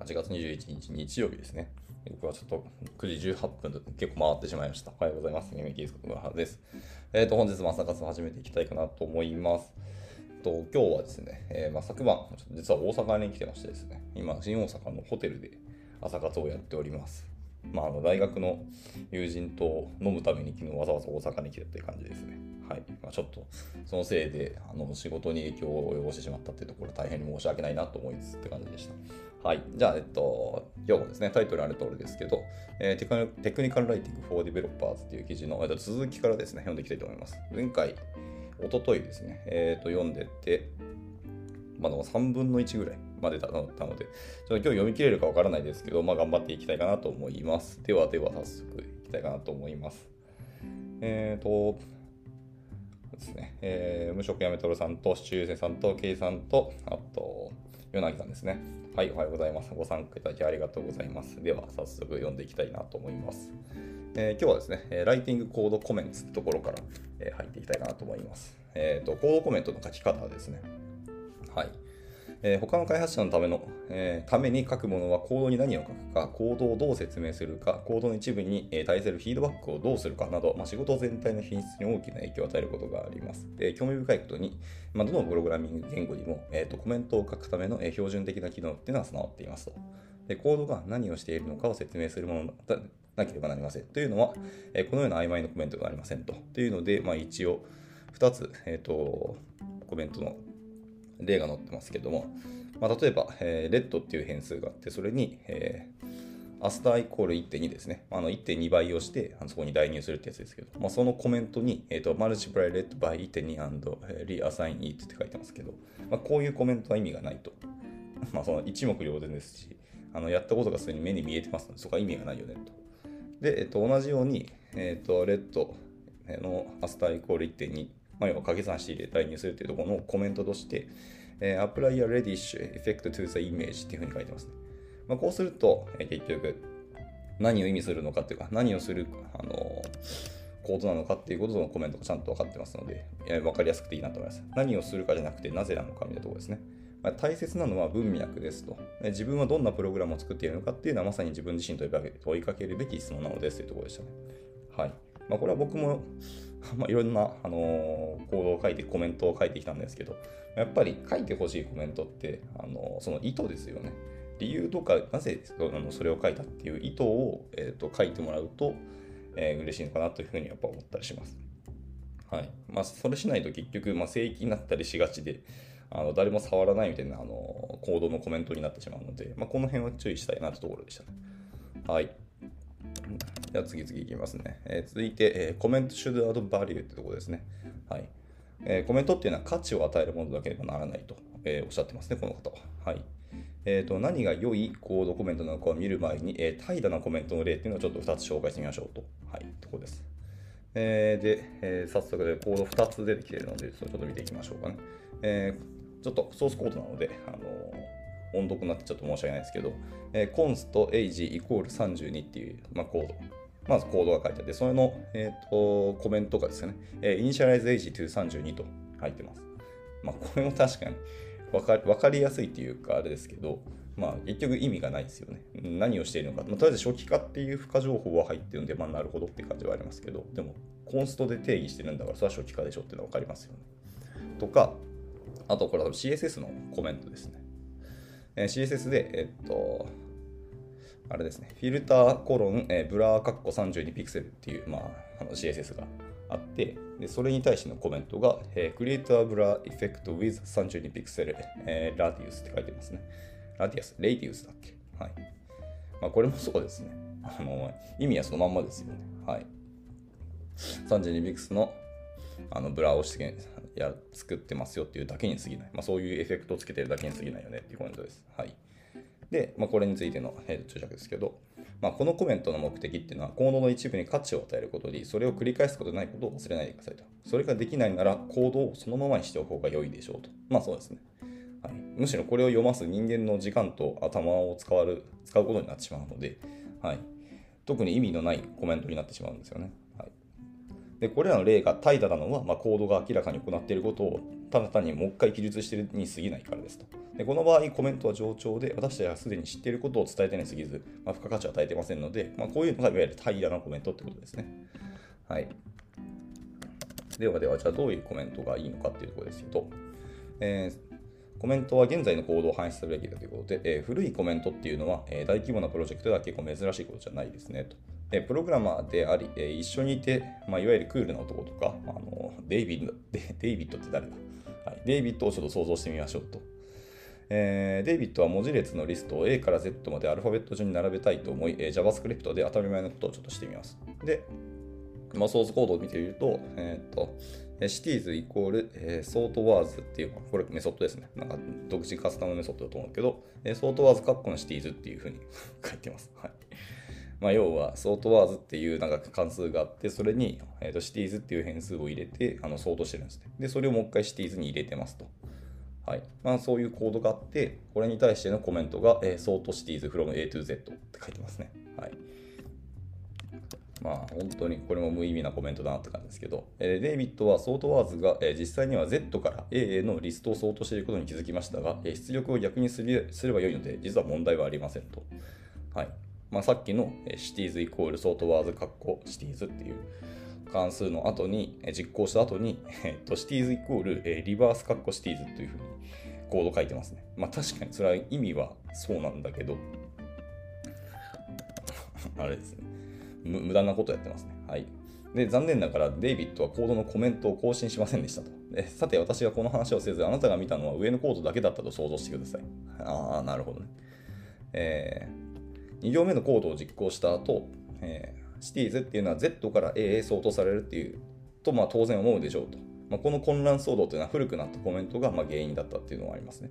8月21日日曜日ですね。僕はちょっと9時18分と結構回ってしまいました。おはようございます。ミミキースコのはです。えっ、ー、と、本日も朝活を始めていきたいかなと思います。えっと今日はですね、えー、まあ、昨晩、実は大阪に来てましてですね、今、新大阪のホテルで朝活をやっております。まあ、あの大学の友人と飲むために昨日わざわざ大阪に来たっていう感じですね。はい。まあ、ちょっと、そのせいで、あの、仕事に影響を及ぼしてしまったっていうところ、大変に申し訳ないなと思いつつって感じでした。はい。じゃあ、えっと、今日もですね、タイトルある通りですけど、えー、テクニカルライティング for Developers っていう記事の、えっと、続きからですね、読んでいきたいと思います。前回、おとといですね、えっ、ー、と、読んでて、まあ、3分の1ぐらいまでだったので、ちょっと今日読み切れるかわからないですけど、まあ、頑張っていきたいかなと思います。ではでは、早速いきたいかなと思います。えっ、ー、と、ですね、えー、無職やめとるさんと、シチューセさんと、ケイさんと、あと、ヨナギさんですね。はい、おはようございます。ご参加いただきありがとうございます。では、早速読んでいきたいなと思います。えー、今日はですね、ライティングコードコメントのところから、えー、入っていきたいかなと思います。えっ、ー、と、コードコメントの書き方ですね。はい。えー、他の開発者のための、えー、ために書くものはコードに何を書くか、コードをどう説明するか、コードの一部に、対するフィードバックをどうするかなど、まあ、仕事全体の品質に大きな影響を与えることがあります。で興味深いことに、まあ、どのプログラミング言語にも、えーと、コメントを書くための、え、標準的な機能っていうのは備わっていますと。でコードが何をしているのかを説明するものだなければなりません。というのは、え、このような曖昧なコメントがありませんと。というので、まあ、一応2つ、えーとコメントの例が載ってますけども、まあ、例えば、えー、レッドっていう変数があって、それに、えー、アスターイコール1.2ですね。あの1.2倍をしてあのそこに代入するってやつですけど、まあ、そのコメントに、えーと、multiply red by 1.2 and reassign it って書いてますけど、まあ、こういうコメントは意味がないと。まあその一目瞭然ですし、あのやったことがすでに目に見えてますので、そこは意味がないよねと。で、えっ、と、同じように、えっ、と、レッドのアスターイコール1.2、まあ、要は掛け算して入れ代入するっていうところのコメントとして、えー、apply a reddish effect to the image っていうふうに書いてますね。まあ、こうすると、えー、結局、何を意味するのかっていうか、何をする、あのー、コードなのかっていうことのコメントがちゃんと分かってますので、えー、分かりやすくていいなと思います。何をするかじゃなくて、なぜなのかみたいなところですね。まあ、大切なのは文脈ですと。自分はどんなプログラムを作っているのかっていうのはまさに自分自身と問いかけるべき質問なのですというところでしたね。はい。まあ、これは僕も まあ、いろんな、あのー、コードを書いてコメントを書いてきたんですけど、やっぱり書いてほしいコメントって、あのー、その意図ですよね。理由とか、なぜそれを書いたっていう意図を、えーと、書いてもらうと、えー、嬉しいのかなというふうにやっぱ思ったりします。はい。まあ、それしないと結局、まあ、正規になったりしがちで、あの誰も触らないみたいなあのコードのコメントになってしまうので、まあ、この辺は注意したいなというところでしたね。はい。では次々いきますね。えー、続いて、えー、コメント should add value ってとこですね。はい。えー、コメントっていうのは価値を与えるものだければならないと、えー、おっしゃってますね、この方は。はい。えーと、何が良いコードコメントなのかを見る前に、えー、怠惰なコメントの例っていうのをちょっと2つ紹介してみましょうと。はい、とこです。えー、で、えー、早速でコード2つ出てきてるので、ちょっと見ていきましょうかね。えー、ちょっとソースコードなので、あの音読になってちょっと申し訳ないですけど、えー、const age イコール32っていう、まあ、コード。まずコードが書いてあって、それの、えーと、コメントがですね、えー、initialize age to 32と入ってます。まあ、これも確かに分か分かりやすいっていうか、あれですけど、まあ、結局意味がないですよね。何をしているのか。まあ、とりあえず初期化っていう付加情報は入ってるんで、まあ、なるほどって感じはありますけど、でも、コンストで定義してるんだから、それは初期化でしょっていうのは分かりますよね。とか、あと、これは CSS のコメントですね。えー、CSS で、えっと、あれですね、フィルターコロン、えー、ブラーカッコ32ピクセルっていう、まあ、あの CSS があって、でそれに対してのコメントが、えー、クリエイターブラーエフェクト with 32ピクセル、えー、ラディウスって書いてますね。 radius、radius だっけ？はい。まあ、これもそうですね。あの、意味はそのまんまですよね。はい。32ピクセルのあのブラーをしてや作ってますよっていうだけに過ぎない。まあ、そういうエフェクトをつけてるだけに過ぎないよねっていうコメントです。はい。で、まあ、これについての、え注釈ですけど、まあ、このコメントの目的っていうのは、コードの一部に価値を与えることで、それを繰り返すことないことを忘れないでくださいと。それができないなら、コードをそのままにしておく方が良いでしょうと。まあそうですね。はい、むしろこれを読ます人間の時間と頭を使わる使うことになってしまうので、はい、特に意味のないコメントになってしまうんですよね。で、これらの例が怠惰なのは、まあ、コードが明らかに行っていることをただ単にもう一回記述しているに過ぎないからですと。でこの場合、コメントは冗長で、私たちはすでに知っていることを伝えてに過ぎず、まあ、付加価値を与えていませんので、まあ、こういうのがいわゆる怠惰なコメントってことですね。はい。ではでは、じゃあどういうコメントがいいのかっていうところですけど、えーコメントは現在の行動を反映するべきだということで、えー、古いコメントっていうのは、えー、大規模なプロジェクトでは結構珍しいことじゃないですねと。でプログラマーであり、えー、一緒にいて、まあ、いわゆるクールな男とか、あのデイビッドデ、イビッドって誰だ、はい、デイビッドをちょっと想像してみましょうと。えー、デイビッドは文字列のリストを A から Z までアルファベット順に並べたいと思い、えー、JavaScript で当たり前のことをちょっとしてみます。で、まあ、ソースコードを見てみると、えっ、と、 cities イコール、えー、 sortWords っていう、これメソッドですね。なんか独自カスタムメソッドだと思うけど、えー、 sortWords カッコの cities っていうふうに 書いてます。はい。まあ、要は、 sortWords っていうなんか関数があって、それに、えー、と cities っていう変数を入れて、あの、ソートしてるんですね。で、それをもう一回 cities に入れてますと。はい。まあ、そういうコードがあって、これに対してのコメントが、えー、 sort cities from A to Z って書いてますね。はい。まあ本当にこれも無意味なコメントだなって感じですけど、えー、デイビッドは sortWords が、えー、実際には Z から A へのリストをソートしていることに気づきましたが、えー、出力を逆にすれすればよいので、実は問題はありませんと。はい。まあ、さっきの cities イコール sortWords カッコ cities っていう関数の後に、実行した後に、えっと、 cities イコール reverse カッコ cities というふうにコード書いてますね。まあ確かにそれは意味はそうなんだけど、あれですね。無駄なことやってますね。はい。で、残念ながらデイビッドはコードのコメントを更新しませんでしたと。でさて、私がこの話をせず、あなたが見たのは上のコードだけだったと想像してください。ああ、なるほどね。えー、2行目のコードを実行した後、えー、シティーズっていうのは Z から A へ相当されるっていうと、まあ当然思うでしょうと。まあ、この混乱騒動というのは古くなったコメントがま原因だったっていうのはありますね。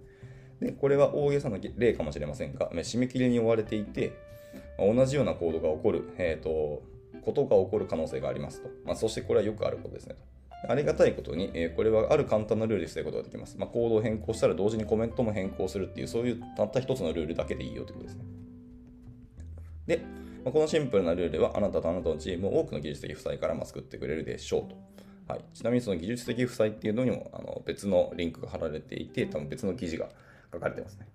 で、これは大げさな例かもしれませんが、締め切りに追われていて、ま同じような行動が起こる、えーと、ことが起こる可能性がありますと。まあ、そしてこれはよくあることですねと。ありがたいことに、えー、これはある簡単なルールで防ぐことができます。まあ、コードを変更したら同時にコメントも変更するっていう、そういうたった一つのルールだけでいいよということですね。で、まあ、このシンプルなルールはあなたとあなたのチームを多くの技術的負債からま救ってくれるでしょうと。はい、ちなみにその技術的負債っていうのにもあの別のリンクが貼られていて、多分別の記事が書かれてますね。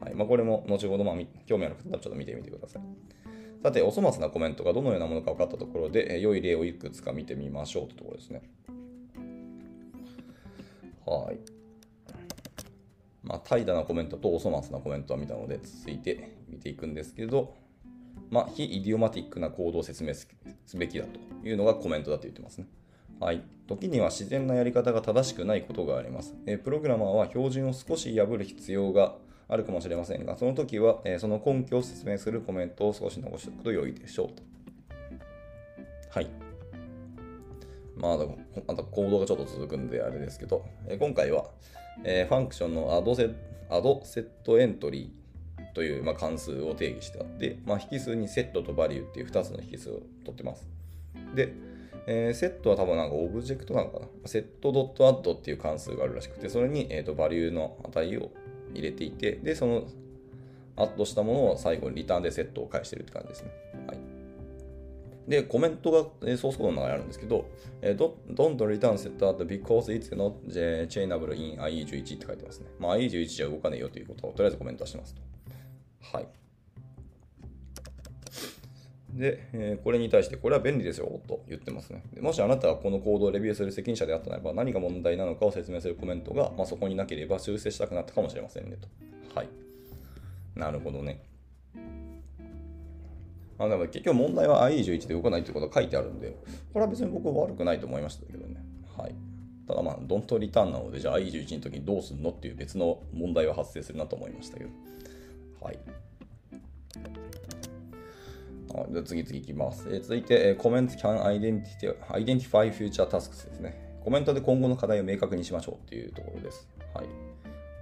はいまあ、これも後ほど、まあ、興味ある方はちょっと見てみてください。さて、お粗末なコメントがどのようなものか分かったところで、良い例をいくつか見てみましょうというところですね。はい。まあ、怠惰なコメントとお粗末なコメントは見たので、続いて見ていくんですけど、まあ、非イディオマティックな行動を説明すべきだというのがコメントだと言ってますね。はい。時には自然なやり方が正しくないことがあります。えプログラマーは標準を少し破る必要があるかもしれませんが、その時は、えその根拠を説明するコメントを少し残しておくと良いでしょうと。はい。まあ、またコードがちょっと続くんであれですけど、え今回は、えファンクションのアドセaddSetEntry という、まあ、関数を定義してあって、まあ、引数にセットと value っていう2つの引数を取ってます。で、えー、セットは多分なんかオブジェクトなのかな？セットドットアッドっていう関数があるらしくて、それに、えーと、 value の値を入れていて、で、そのアッドしたものを最後にリターンでセットを返してるって感じですね。はい。で、コメントがソースコードの中にあるんですけど、えー、don't return set add because it's not chainable in IE11 って書いてますね。まあ、IE11 じゃ動かねえよということをとりあえずコメントしますと。はい。で、えー、これに対して、これは便利ですよと言ってますね。もしあなたがこのコードをレビューする責任者であったならば、何が問題なのかを説明するコメントが、まあ、そこになければ修正したくなったかもしれませんねと。はい。なるほどね。あ、だから結局問題は IE11 で動かないということが書いてあるんで、これは別に僕は悪くないと思いましたけどね。はい。ただまあ、ドントリターンなので、じゃあ IE11 の時にどうするのっていう別の問題は発生するなと思いましたけど。はい。じゃ次々いきます。えー、続いて、えー、コメント can identify, identify future tasks ですね。コメントで今後の課題を明確にしましょうっていうところです。はい。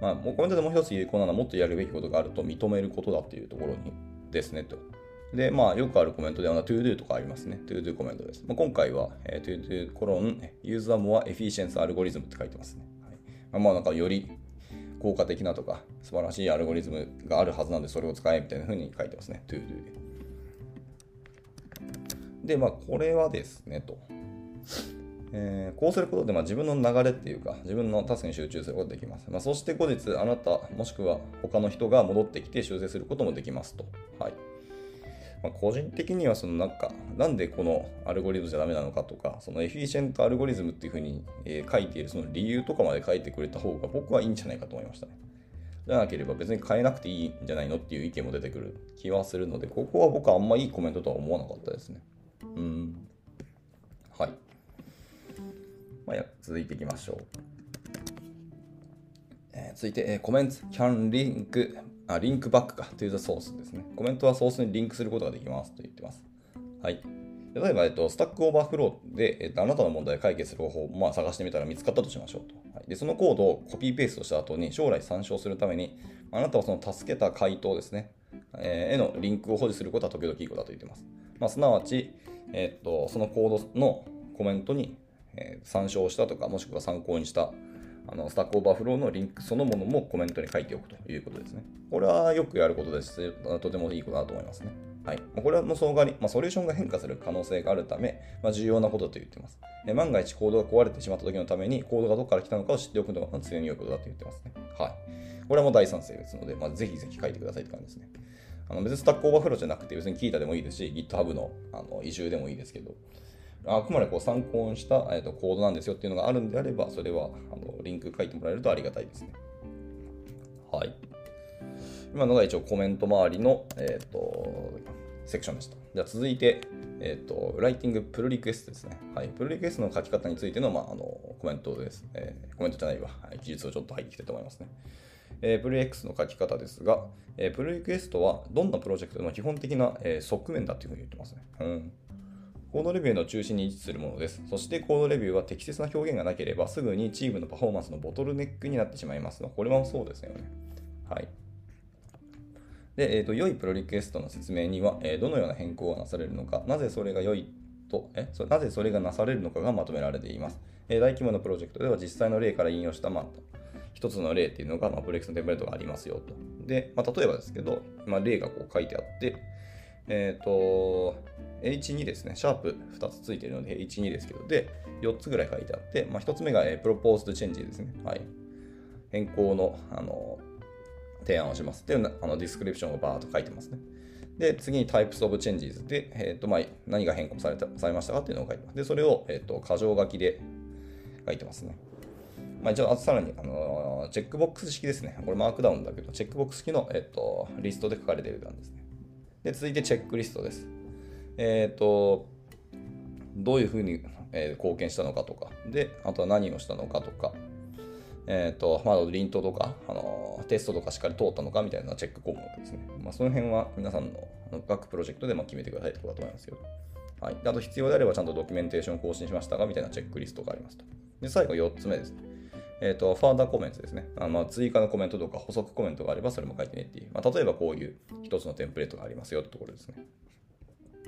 まあ、もうコメントでもう一つ有効なのはもっとやるべきことがあると認めることだっていうところにですねと。で、まあ、よくあるコメントでは to do とかありますね。to do コメントです。まあ、今回は、えー、to do コロン use a more efficient algorithm って書いてますね。はいまあ、まあ、なんかより効果的なとか素晴らしいアルゴリズムがあるはずなんでそれを使えみたいな風に書いてますね。to do で。で、まあ、これはですね、と。えーこうすることで、まあ、自分の流れっていうか、自分のタスクに集中することができます。まあ、そして後日、あなた、もしくは他の人が戻ってきて修正することもできますと。はい。まあ、個人的には、そのなんか、なんでこのアルゴリズムじゃダメなのかとか、そのエフィシェントアルゴリズムっていうふうに、え書いているその理由とかまで書いてくれた方が僕はいいんじゃないかと思いましたね。じゃなければ別に変えなくていいんじゃないのっていう意見も出てくる気はするので、ここは僕はあんまいいコメントとは思わなかったですね。うん。はい。まあ、続いていきましょう。えー続いて、えー、 comments can link あ link back か to the source ですね。コメントはソースにリンクすることができますと言ってます。はい。例えば、えっと、 Stack Overflow で、えっと、あなたの問題を解決する方法を、まあ、探してみたら見つかったとしましょうと。はい、でそのコードをコピーペーストした後に将来参照するために、あなたはその助けた回答ですね、えーへのリンクを保持することは時々いいことだと言ってます。まあ、すなわち、えっと、そのコードのコメントに、えー参照したとか、もしくは参考にしたあの Stack Overflow のリンクそのものもコメントに書いておくということですね。これはよくやることです、とてもいいことだと思いますね。はい。これはの総合に、まあ、ソリューションが変化する可能性があるため、まあ、重要なことと言っています。え万が一コードが壊れてしまった時のために、コードがどこから来たのかを知っておくのが強い良いことだと言ってますね。はい。これはもう大賛成ですので、まあ、ぜひぜひ書いてくださいって感じですね。あの別に Stack Overflow じゃなくて、別に Qiita でもいいですし、GitHub のあの issue でもいいですけど、あくまでこう参考にした、えー、とコードなんですよっていうのがあるんであれば、それはあのリンク書いてもらえるとありがたいですね。はい。今のが一応コメント周りの、えー、とセクションでした。じゃあ続いて、えー、とライティングプルリクエストですね。はい。プルリクエストの書き方についての,、まあ、あのコメントです、えーコメントじゃないわ、はい、記述をちょっと入ってきたいと思いますね。えー、プル X の書き方ですが、えープルリクエストはどんなプロジェクトの基本的な、えー側面だというふうに言ってますね。うんコードレビューの中心に位置するものです。そしてコードレビューは適切な表現がなければすぐにチームのパフォーマンスのボトルネックになってしまいます。これはそうですよね。はい。で、えーと、良いプロリクエストの説明には、えーどのような変更がなされるのか、なぜそれが良いと、えそなぜそれがなされるのかがまとめられています。えー大規模なプロジェクトでは実際の例から引用した、まあ、一つの例っていうのが、まあ、プロレックスのテンプレートがありますよと。で、まあ、例えばですけど、まあ、例がこう書いてあって、えっ、と、H2 ですね、シャープ2つついてるので H2 ですけど、で、4つぐらい書いてあって、まあ、1つ目が、えー、proposed change ですね。はい。変更の、あの、提案をします。で、なあの description をバーっと書いてますね。で、次に types of changes で、えっ、と、まあ、何が変更されたされましたかっていうのを書いてます。で、それを、えっ、と、箇条書きで書いてますね。まあ、一応、あとさらに、あのチェックボックス式ですね。これマークダウンだけど、チェックボックス式の、えっと、リストで書かれてる感じですね。で、続いてチェックリストです。えっ、と、どういうふうに、えー貢献したのかとか、で、あとは何をしたのかとか、えっ、と、まあ、リントとか、あのテストとかしっかり通ったのかみたいなチェック項目ですね。まあ、その辺は皆さんのあの各プロジェクトでま決めてくださいってことだと思いますよ。はい。あと必要であればちゃんとドキュメンテーションを更新しましたかみたいなチェックリストがありますと。で、最後4つ目ですね。えっ、と、ファーダーコメントですね。あまあ追加のコメントとか補足コメントがあればそれも書いてねっていう。まあ、例えばこういう一つのテンプレートがありますよってところですね。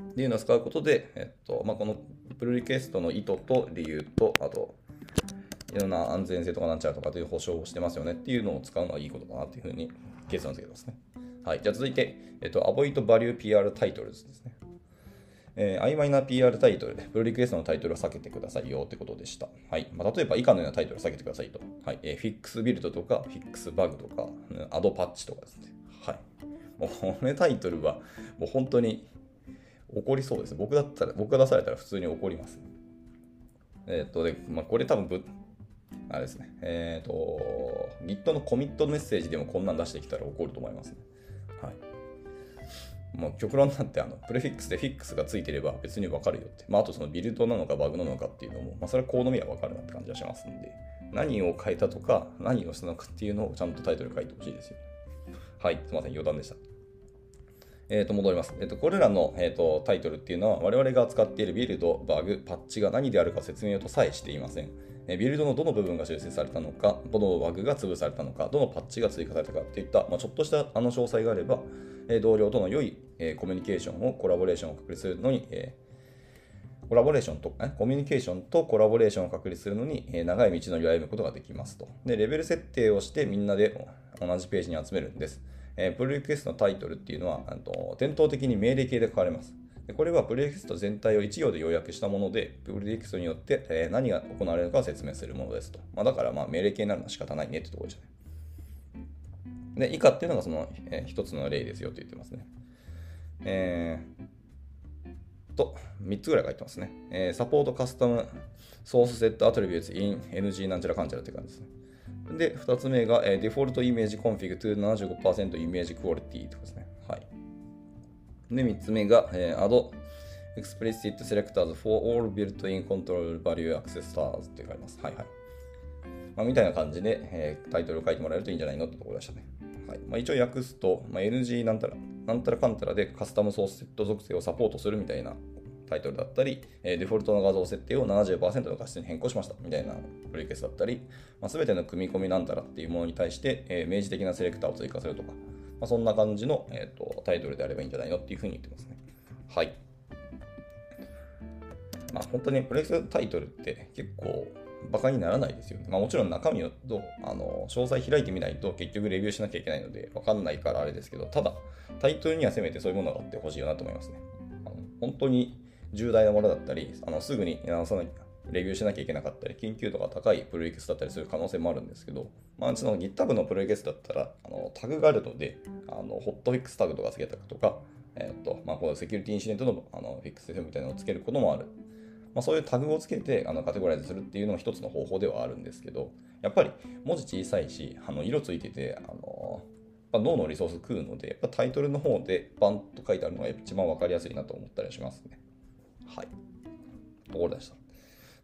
っていうのを使うことで、えっとまあ、このプルリクエストの意図と理由と、あと、いろんな安全性とかなんちゃらとかという保証をしてますよねっていうのを使うのはいいことだなっていうふうに結論付けてますね。はい。じゃあ続いて、えっと、Avoid Value PR Titles ですね。えー曖昧な PR タイトルで、プルリクエストのタイトルを避けてくださいよってことでした。はい。まあ、例えば以下のようなタイトルを避けてくださいと。はい。えー、フィックスビルドとか、フィックスバグとか、アドパッチとかですね。はい。もうこのタイトルは、もう本当に怒りそうです。僕だったら、僕が出されたら普通に怒ります。えっ、と、で、まあ、これ多分ぶ、あれですね。えっ、と、Git のコミットメッセージでもこんなん出してきたら怒ると思いますね。もう極論なんてあのプレフィックスでフィックスがついてれば別にわかるよって。まあ、あとそのビルドなのかバグなのかっていうのも、まあ、それはコード見はわかるなって感じはしますんで、何を変えたとか、何をしたのかっていうのをちゃんとタイトル書いてほしいですよ。はい、すみません、余談でした。えー、と戻ります。えー、とこれらの、えー、とタイトルっていうのは我々が扱っているビルド、バグ、パッチが何であるか説明とさえしていません。ビルドのどの部分が修正されたのか、どのバグが潰されたのか、どのパッチが追加されたかっていった、まあ、ちょっとしたあの詳細があれば、え同僚との良い、えコミュニケーションを、コラボレーションを確立するのに、えコラボレーションと、え？コミュニケーションとコラボレーションを確立するのに、え長い道のりを歩むことができますと。で、レベル設定をしてみんなで同じページに集めるんです。えプルリクエストのタイトルっていうのは、あの店頭的に命令形で書かれます。でこれはプレイテキスト全体を1行で要約したもので、プレイテキストによって、えー、何が行われるのかを説明するものですと。まあ、だからまあ命令形になるのは仕方ないねってところでしたね。で、以下っていうのがその、えー、一つの例ですよと言ってますね。えー、と、3つぐらい書いてますね。えー、サポートカスタムソースセットアトリビューツ in NG なんちゃらかんちゃらって感じですね。で、2つ目が、えー、デフォルトイメージコンフィグ to 75%イメージクオリティとかですね。で、3つ目が、えー、add explicit selectors for all built-in control value accessors って書いてます。はいはい。まあ、みたいな感じで、えー、タイトルを書いてもらえるといいんじゃないのってところでしたね。はいまあ、一応訳すと、まあ、NG なんたら、なんたらかんたらでカスタムソースセット属性をサポートするみたいなタイトルだったり、えデフォルトの画像設定を70%の画質に変更しましたみたいなプリケースだったり、まあ、全ての組み込みなんたらっていうものに対して、え明示的なセレクターを追加するとか、まあ、そんな感じの、えーと、タイトルであればいいんじゃないのっていうふうに言ってますね。はい。まあ、本当にプレイスタイトルって結構バカにならないですよね。まあ、もちろん中身をあの詳細開いてみないと結局レビューしなきゃいけないので分かんないからあれですけど、ただタイトルにはせめてそういうものがあってほしいよなと思いますね。あの本当に重大なものだったり、あのすぐに直さなきゃレビューしなきゃいけなかったり、緊急度が高いプロリケスだったりする可能性もあるんですけど、まあ、その GitHub のプロリケスだったらあのタグがあるので、あのホットフィックスタグとかつけたりとか、えっ、ー、とまあ、このセキュリティインシデントのあのフィックスみたいなのをつけることもある。まあ、そういうタグをつけてあのカテゴライズするっていうのも一つの方法ではあるんですけど、やっぱり文字小さいし、あの色ついてて、あのまあ、脳のリソース食うので、やっぱタイトルの方でバンと書いてあるのが一番わかりやすいなと思ったりしますね。はい。ところでした。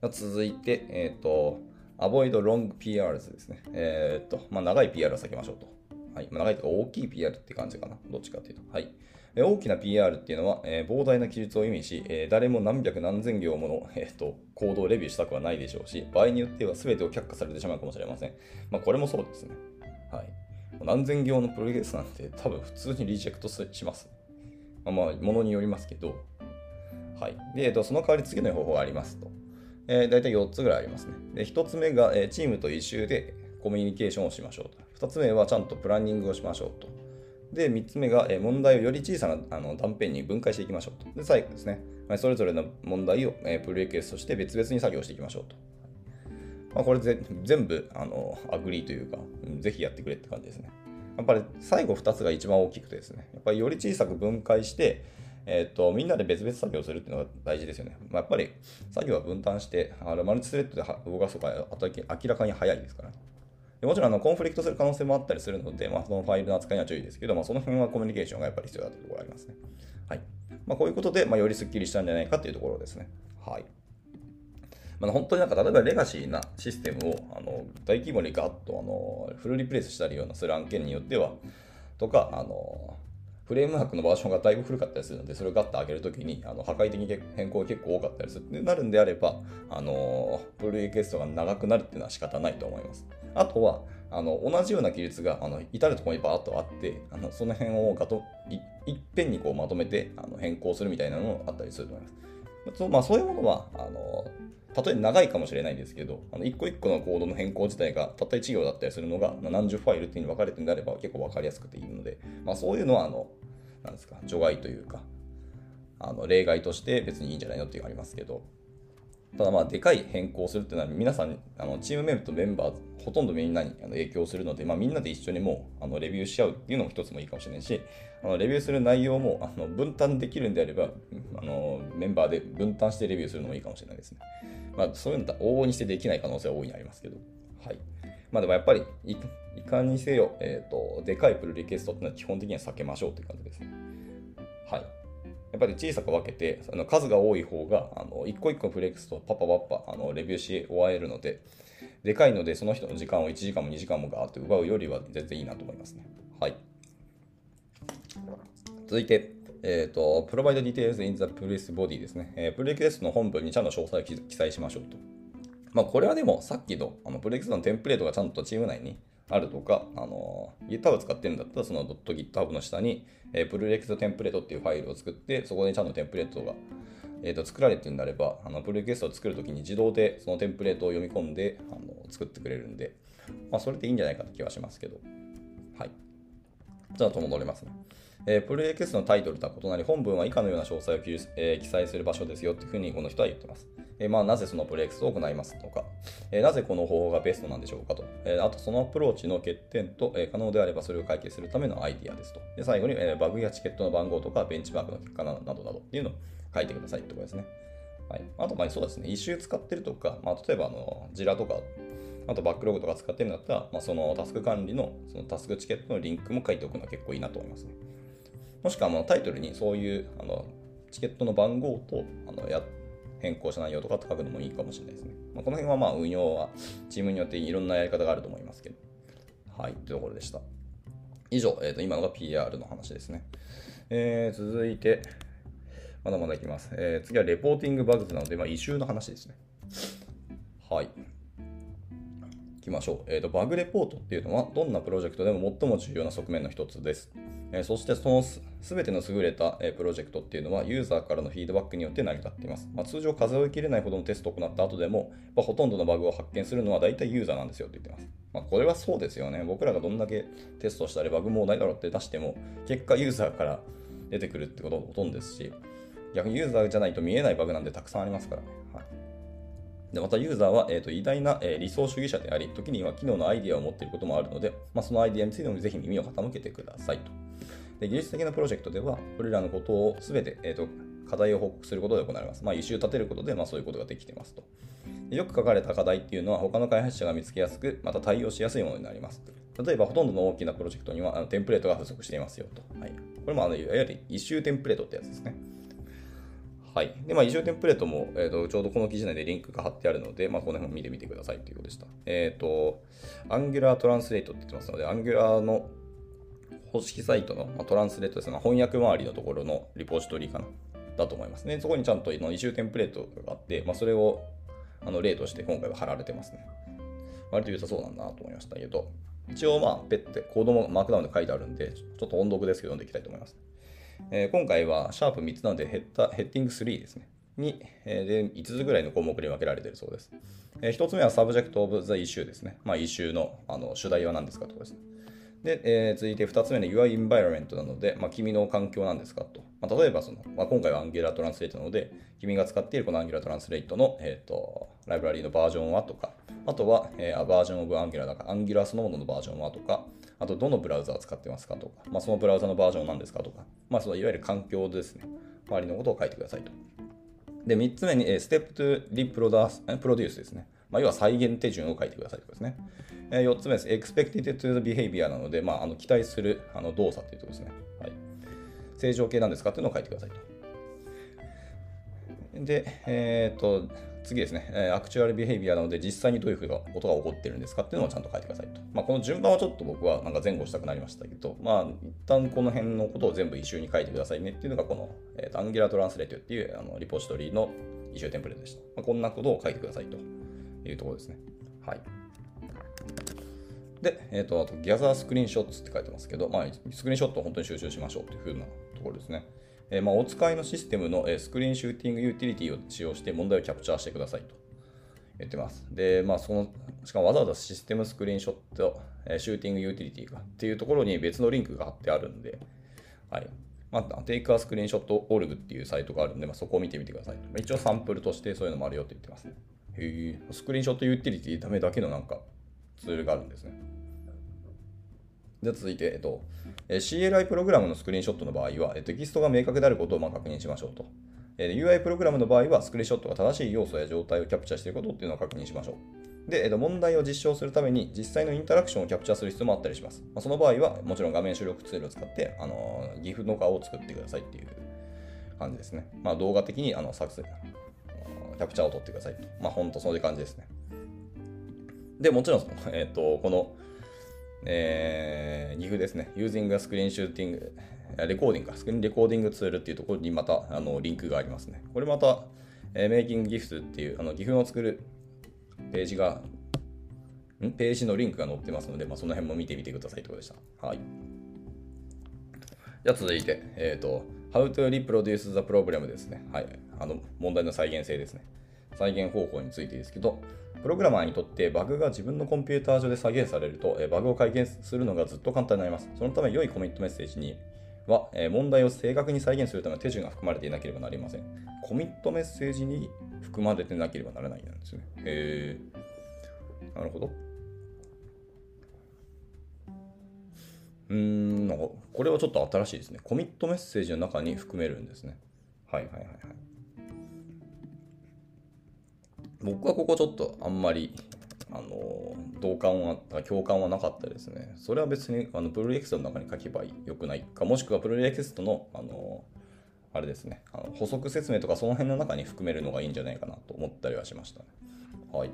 続いて、えっ、ー、と、avoid long PRs ですね。えっ、ー、と、まあ、長い PR を避けましょうと。はい。まあ、長いとか大きい PR って感じかな。どっちかっていうと。はい。え大きな PR っていうのは、えー、膨大な記述を意味し、えー、誰も何百何千行もの、えーと、行動をレビューしたくはないでしょうし、場合によっては全てを却下されてしまうかもしれません。まあ、これもそうですね。はい。何千行のプログレスなんて多分普通にリジェクトします。まあ、まあ、ものによりますけど、はい。で、えっと、その代わり次の方法がありますと。えー、大体4つぐらいありますね。で、1つ目が、えー、チームと一周でコミュニケーションをしましょうと。2つ目はちゃんとプランニングをしましょうと。で、3つ目が、えー、問題をより小さなあの断片に分解していきましょうと。で、最後ですね。まあ、それぞれの問題を、えー、プルリクエストとして別々に作業していきましょうと。まあ、これぜ全部あの agree というか、ぜひやってくれって感じですね。やっぱり最後2つが一番大きくてですね、やっぱりより小さく分解して、えっ、ー、と、みんなで別々作業するっていうのが大事ですよね。まあ、やっぱり作業は分担して、あのマルチスレッドで動かすとかあと明らかに早いですから。もちろんあのコンフリクトする可能性もあったりするので、まあ、そのファイルの扱いには注意ですけど、まあ、その辺はコミュニケーションがやっぱり必要だというところがありますね。はい。まあ、こういうことで、まあ、よりスッキリしたんじゃないかというところですね。はい。まあ、本当になんか例えばレガシーなシステムをあの大規模にガッとあのフルリプレイスしたりようなする案件によっては、とか、あのフレームワークのバージョンがだいぶ古かったりするので、それをガッと上げるときに、あの破壊的に変更が結構多かったりするってなるんであれば、あのプルリクエストが長くなるっていうのは仕方ないと思います。あとは、あの同じような記述があの至るところにバーッとあって、あのその辺をガトいいっぺんにこうまとめてあの変更するみたいなのもあったりすると思います。そまあ、そういうものはあのたとえ長いかもしれないんですけど、あの一個一個のコードの変更自体がたった一行だったりするのが何十ファイルっていうに分かれてるんであれば結構分かりやすくていいので、まあ、そういうのはあの、なんですか、除外というか、あの例外として別にいいんじゃないのっていうのがありますけど、ただまあ、でかい変更するっていうのは、皆さん、あのチームメンバーとメンバー、ほとんどみんなに影響するので、まあ、みんなで一緒にもうあのレビューし合うっていうのも一つもいいかもしれないし、あのレビューする内容もあの分担できるんであればあの、メンバーで分担してレビューするのもいいかもしれないですね。まあ、そういうのは往々にしてできない可能性は大いにありますけど。はい。まあでもやっぱりい、かにせよ、えっ、ー、と、でかいプルリクエストっていうのは基本的には避けましょうという感じですね。はい。やっぱり小さく分けて、あの数が多い方が、あの一個一個フレックスとパパパッパあのレビューし終えるので、でかいので、その人の時間を1時間も2時間もガーって奪うよりは全然いいなと思いますね。はい。続いて、えっ、ー、と、provide details in the police body ですね。えー、プレクエストの本文にちゃんと詳細を記載しましょうと。まあ、これはでも、さっきのあのプレクエストのテンプレートがちゃんとチーム内にあるとか、あの、GitHub 使ってるんだったら、その .github の下に、えー、プルリクエストテンプレートっていうファイルを作って、そこでちゃんとテンプレートが、えー、と作られてるんであれば、あのプルリクエストを作るときに自動でそのテンプレートを読み込んであの作ってくれるんで、まあ、それでいいんじゃないかって気はしますけど。はい。じゃあと戻りますね。えー、プルリクエストのタイトルとは異なり、本文は以下のような詳細を記,、えー、記載する場所ですよっていうふうにこの人は言ってます。えー、まあ、なぜそのプルリクエストを行いますとか、えなぜこの方法がベストなんでしょうかと、えあとそのアプローチの欠点と、え可能であればそれを解決するためのアイディアですと。で最後に、えバグやチケットの番号とかベンチマークの結果などなどっていうのを書いてくださいってことですね。はい、あと、まあそうですね、一周使ってるとか、まあ、例えばあの、ジラとか、あとバックログとか使ってるんだったら、まあ、そのタスク管理のそのタスクチケットのリンクも書いておくのは結構いいなと思いますね。もしくはもうタイトルにそういうあのチケットの番号とあのや変更した内容とかって書くのもいいかもしれないですね。まあ、この辺はまあ運用はチームによっていろんなやり方があると思いますけど。はい、というところでした。以上、えー、と今のが PR の話ですね。えー、続いて、まだまだいきます。えー、次はレポーティングバグズなので、まあ、異臭の話ですね。はい。きましょう。えーと、バグレポートっていうのは、どんなプロジェクトでも最も重要な側面の一つです。えー、そして、そのすべての優れた、えー、プロジェクトっていうのは、ユーザーからのフィードバックによって成り立っています。まあ、通常、数えきれないほどのテストを行った後でも、まあ、ほとんどのバグを発見するのは大体ユーザーなんですよって言ってます。まあ、これはそうですよね。僕らがどんだけテストしたり、バグもないだろうって出しても、結果ユーザーから出てくるってことほとんどですし、逆にユーザーじゃないと見えないバグなんてたくさんありますからね。でまたユーザーは、えーと、偉大な、えー、理想主義者であり、時には機能のアイデアを持っていることもあるので、まあ、そのアイデアについてもぜひ耳を傾けてくださいと。で技術的なプロジェクトでは、これらのことをすべて、えーと、課題を報告することで行われます。まあ、一周立てることで、まあ、そういうことができてますと。よく書かれた課題っていうのは、他の開発者が見つけやすく、また対応しやすいものになります。例えば、ほとんどの大きなプロジェクトにはあのテンプレートが不足していますよと。はい、これもあのいわゆる一周テンプレートってやつですね。はい。で、まあ、異常テンプレートも、えーと、ちょうどこの記事内でリンクが貼ってあるので、まあ、この辺も見てみてくださいということでした。えっ、ー、と、Angular Translate って言ってますので、Angular の公式サイトの、まあ、トランスレートですね、翻訳周りのところのリポジトリかな、だと思いますね。そこにちゃんと異臭テンプレートがあって、まあ、それをあの例として今回は貼られてますね。割と良さそうなんだなと思いましたけど、一応まあ、ペッてコードもマークダウンで書いてあるんで、ちょっと音読ですけど読んでいきたいと思います。えー、今回はシャープ3つなのでヘッダヘッディング3ですね。に、えー、で5つぐらいの項目に分けられているそうです。えー、1つ目は Subject of the Issue ですね。まあ、イシューのあの主題は何ですかとですね。で、えー、続いて2つ目の Your Environment なので、まあ、君の環境なんですかと。まあ、例えばその、まあ、今回は Angular Translate なので、君が使っているこの Angular Translate の、えーと、ライブラリーのバージョンはとか、あとは、えー、バージョンオブ Angular だから、Angular そのもののバージョンはとか、あとどのブラウザー使ってますかとか、まあ、そのブラウザのバージョンなんですかとか、まあ、そのいわゆる環境ですね。周りのことを書いてくださいと。で、3つ目に、ステップトゥリプロダープロデュースですね。まあ、要は再現手順を書いてくださいということですね。え4つ目です。expected to the behavior なので、まあ、あの期待するあの動作ということですね。はい。正常形なんですかっていうのを書いてくださいと。で、えっ、ー、と、次ですね、アクチュアルビヘイビアなので、実際にどういうふうなことが起こってるんですかっていうのをちゃんと書いてくださいと。まあ、この順番はちょっと僕はなんか前後したくなりましたけど、まあ、一旦この辺のことを全部一周に書いてくださいねっていうのが、この、えーと、アンギュラートランスレートっていうあのリポジトリの一周テンプレートでした。まあ、こんなことを書いてくださいというところですね。はい。で、えっ、ー、と、あと、 gather screenshot って書いてますけど、まあ、スクリーンショットを本当に収集しましょうというふうなところですね。え、まあ、お使いのシステムの、え screen shooting utility を使用して問題をキャプチャーしてくださいと。言ってます。で、まあ、その、しかもわざわざ system screenshot、え shooting utility がっていうところに別のリンクが貼ってあるんで、はい。まあ、 Take a Screenshot org っていうサイトがあるんで、まあ、そこを見てみてください。一応サンプルとしてそういうのもあるよって言ってます。へえ、スクリーンショットユーティリティためだけのなんかツールがあるんですね。で続いて、えっと、CLI プログラムのスクリーンショットの場合は、テキストが明確であることをま確認しましょうと。UI プログラムの場合は、スクリーンショットが正しい要素や状態をキャプチャーしていることっていうのを確認しましょう。で、問題を実証するために実際のインタラクションをキャプチャーする必要もあったりします。ま、その場合は、もちろん画面出力ツールを使って、あの GIF の顔を作ってくださいっていう感じですね。まあ、動画的にあの作成、キャプチャーを取ってくださいと。まあ、ほんとそういう感じですね。で、もちろん、えっ、と、この、えー、GIF ですね。using a screen shooting レコーディングか、スクリーンレコーディングツールっていうところにまたあのリンクがありますね。これまた、えー、メイキングギフトっていうあの GIF を作るページが、ん？ページのリンクが載ってますので、まあ、その辺も見てみてくださいということでした。はい。じゃあ続いて、えっ、ー、と、How to reproduce the problem ですね。はい。あの、問題の再現性ですね。再現方法についてですけど、プログラマーにとってバグが自分のコンピューター上で再現されると、バグを改善するのがずっと簡単になります。そのため良いコミットメッセージには、問題を正確に再現するための手順が含まれていなければなりません。コミットメッセージに含まれてなければならないなんですね。へー。なるほど。うーん、なんかこれはちょっと新しいですね。コミットメッセージの中に含めるんですね。はいはいはいはい。僕はここちょっとあんまり、あの、同感は、共感はなかったですね。それは別に、あの、プルリエクストの中に書けばよくないか、もしくはプルリエクストの、あの、あれですね、あの補足説明とかその辺の中に含めるのがいいんじゃないかなと思ったりはしましたね。はい。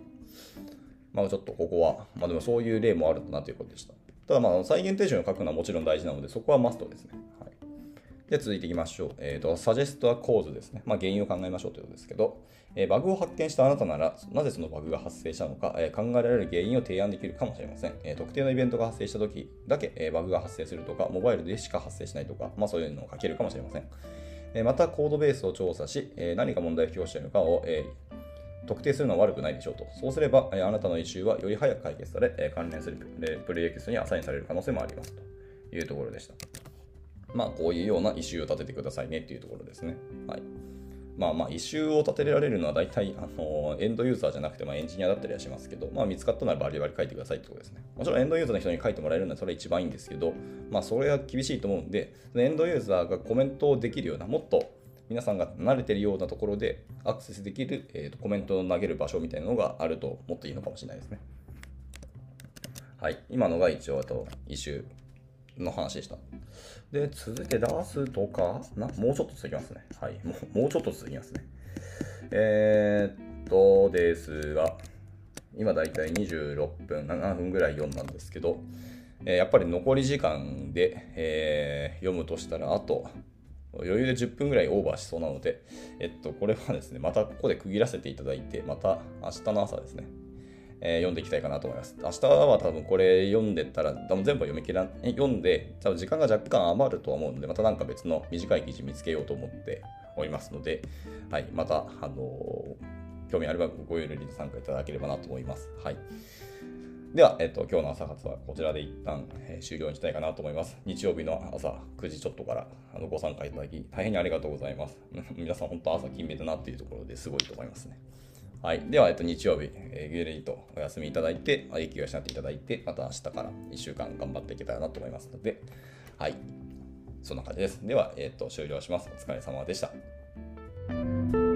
まあちょっとここは、まあでもそういう例もあるんだなということでした。ただまあ再現手順を書くのはもちろん大事なので、そこはマストですね。はい、で、続いていきましょう。えっ、ー、と、サジェストは構図ですね。まあ原因を考えましょうということですけど、えバグを発見したあなたなら、なぜそのバグが発生したのか、え考えられる原因を提案できるかもしれません。え特定のイベントが発生した時だけ、えバグが発生するとか、モバイルでしか発生しないとか、まあそういうのを書けるかもしれません。えまた、コードベースを調査し、え何が問題を引き起こしているのかを、え特定するのは悪くないでしょうと。そうすれば、えあなたのイシューはより早く解決され、え関連するプレイエクスにアサインされる可能性もありますというところでした。まあ、こういうようなイシューを立ててくださいねっていうところですね。はい。まあまあ、異臭を立てられるのは大体、あの、エンドユーザーじゃなくて、まあ、エンジニアだったりはしますけど、まあ、見つかったならバリバリ書いてくださいってことですね。もちろん、エンドユーザーの人に書いてもらえるのはそれは一番いいんですけど、まあ、それは厳しいと思うんで、エンドユーザーがコメントをできるような、もっと皆さんが慣れてるようなところでアクセスできる、えーと、コメントを投げる場所みたいなのがあるともっといいのかもしれないですね。はい。今のが一応、あと、イシューの話でした。で、続け出すとか？な、もうちょっと続きますね。はい。もうもうちょっと続きますね。えー、っとですが、今だいたい26分、7分ぐらい読んだんですけど、えー、やっぱり残り時間で、えー、読むとしたら、あと、余裕で10分ぐらいオーバーしそうなので、えっと、これはですね、またここで区切らせていただいて、また明日の朝ですね、えー、読んでいきたいかなと思います。明日は多分これ読んでたら、多分全部読み切らん、読んで、多分時間が若干余るとは思うので、またなんか別の短い記事見つけようと思っておりますので、はい、また、あのー、興味あればごゆるりと参加いただければなと思います。はい。では、えっと、今日の朝活はこちらで一旦、えー、終了にしたいかなと思います。日曜日の朝9時ちょっとからあのご参加いただき、大変にありがとうございます。皆さん、本当朝勤めだなっていうところですごいと思いますね。はい。では、えっと、日曜日、えー、ぐるりとお休みいただいて、息を養っていただいて、また明日から1週間頑張っていけたらなと思いますので、はい。そんな感じです。では、えっと、終了します。お疲れ様でした。